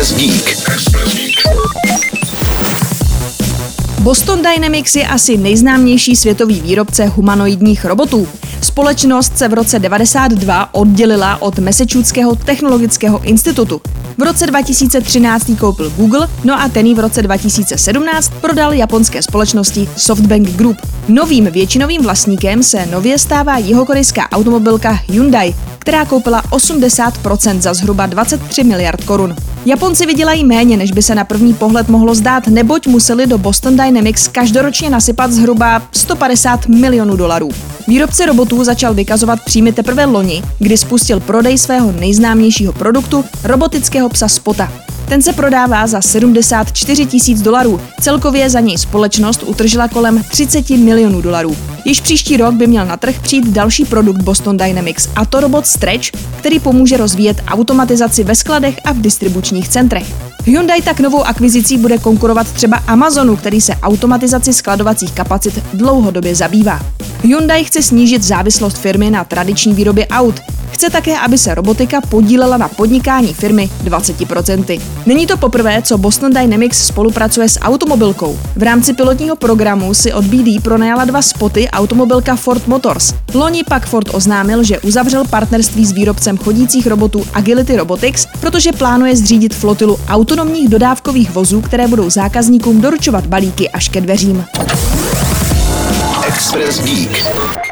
Express Geek. Boston Dynamics je asi nejznámější světový výrobce humanoidních robotů. Společnost se v roce 92 oddělila od Massachusettského technologického institutu. V roce 2013 ji koupil Google, no a ten v roce 2017 prodal japonské společnosti Softbank Group. Novým většinovým vlastníkem se nově stává jihokorejská automobilka Hyundai, která koupila 80% za zhruba 23 miliard korun. Japonci vydělají méně, než by se na první pohled mohlo zdát, neboť museli do Boston Dynamics každoročně nasypat zhruba 150 milionů dolarů. Výrobce robotů začal vykazovat příjmy teprve loni, kdy spustil prodej svého nejznámějšího produktu, robotického psa Spota. Ten se prodává za 74 tisíc dolarů. Celkově za něj společnost utržila kolem 30 milionů dolarů. Již příští rok by měl na trh přijít další produkt Boston Dynamics, a to robot Stretch, který pomůže rozvíjet automatizaci ve skladech a v distribučních centrech. Hyundai tak novou akvizicí bude konkurovat třeba Amazonu, který se automatizaci skladovacích kapacit dlouhodobě zabývá. Hyundai chce snížit závislost firmy na tradiční výrobě aut. Chce také, aby se robotika podílela na podnikání firmy 20%. Není to poprvé, co Boston Dynamics spolupracuje s automobilkou. V rámci pilotního programu si od BD pronajala dva spoty automobilka Ford Motors. Loni pak Ford oznámil, že uzavřel partnerství s výrobcem chodících robotů Agility Robotics, protože plánuje zřídit flotilu autonomních dodávkových vozů, které budou zákazníkům doručovat balíky až ke dveřím. Express Geek.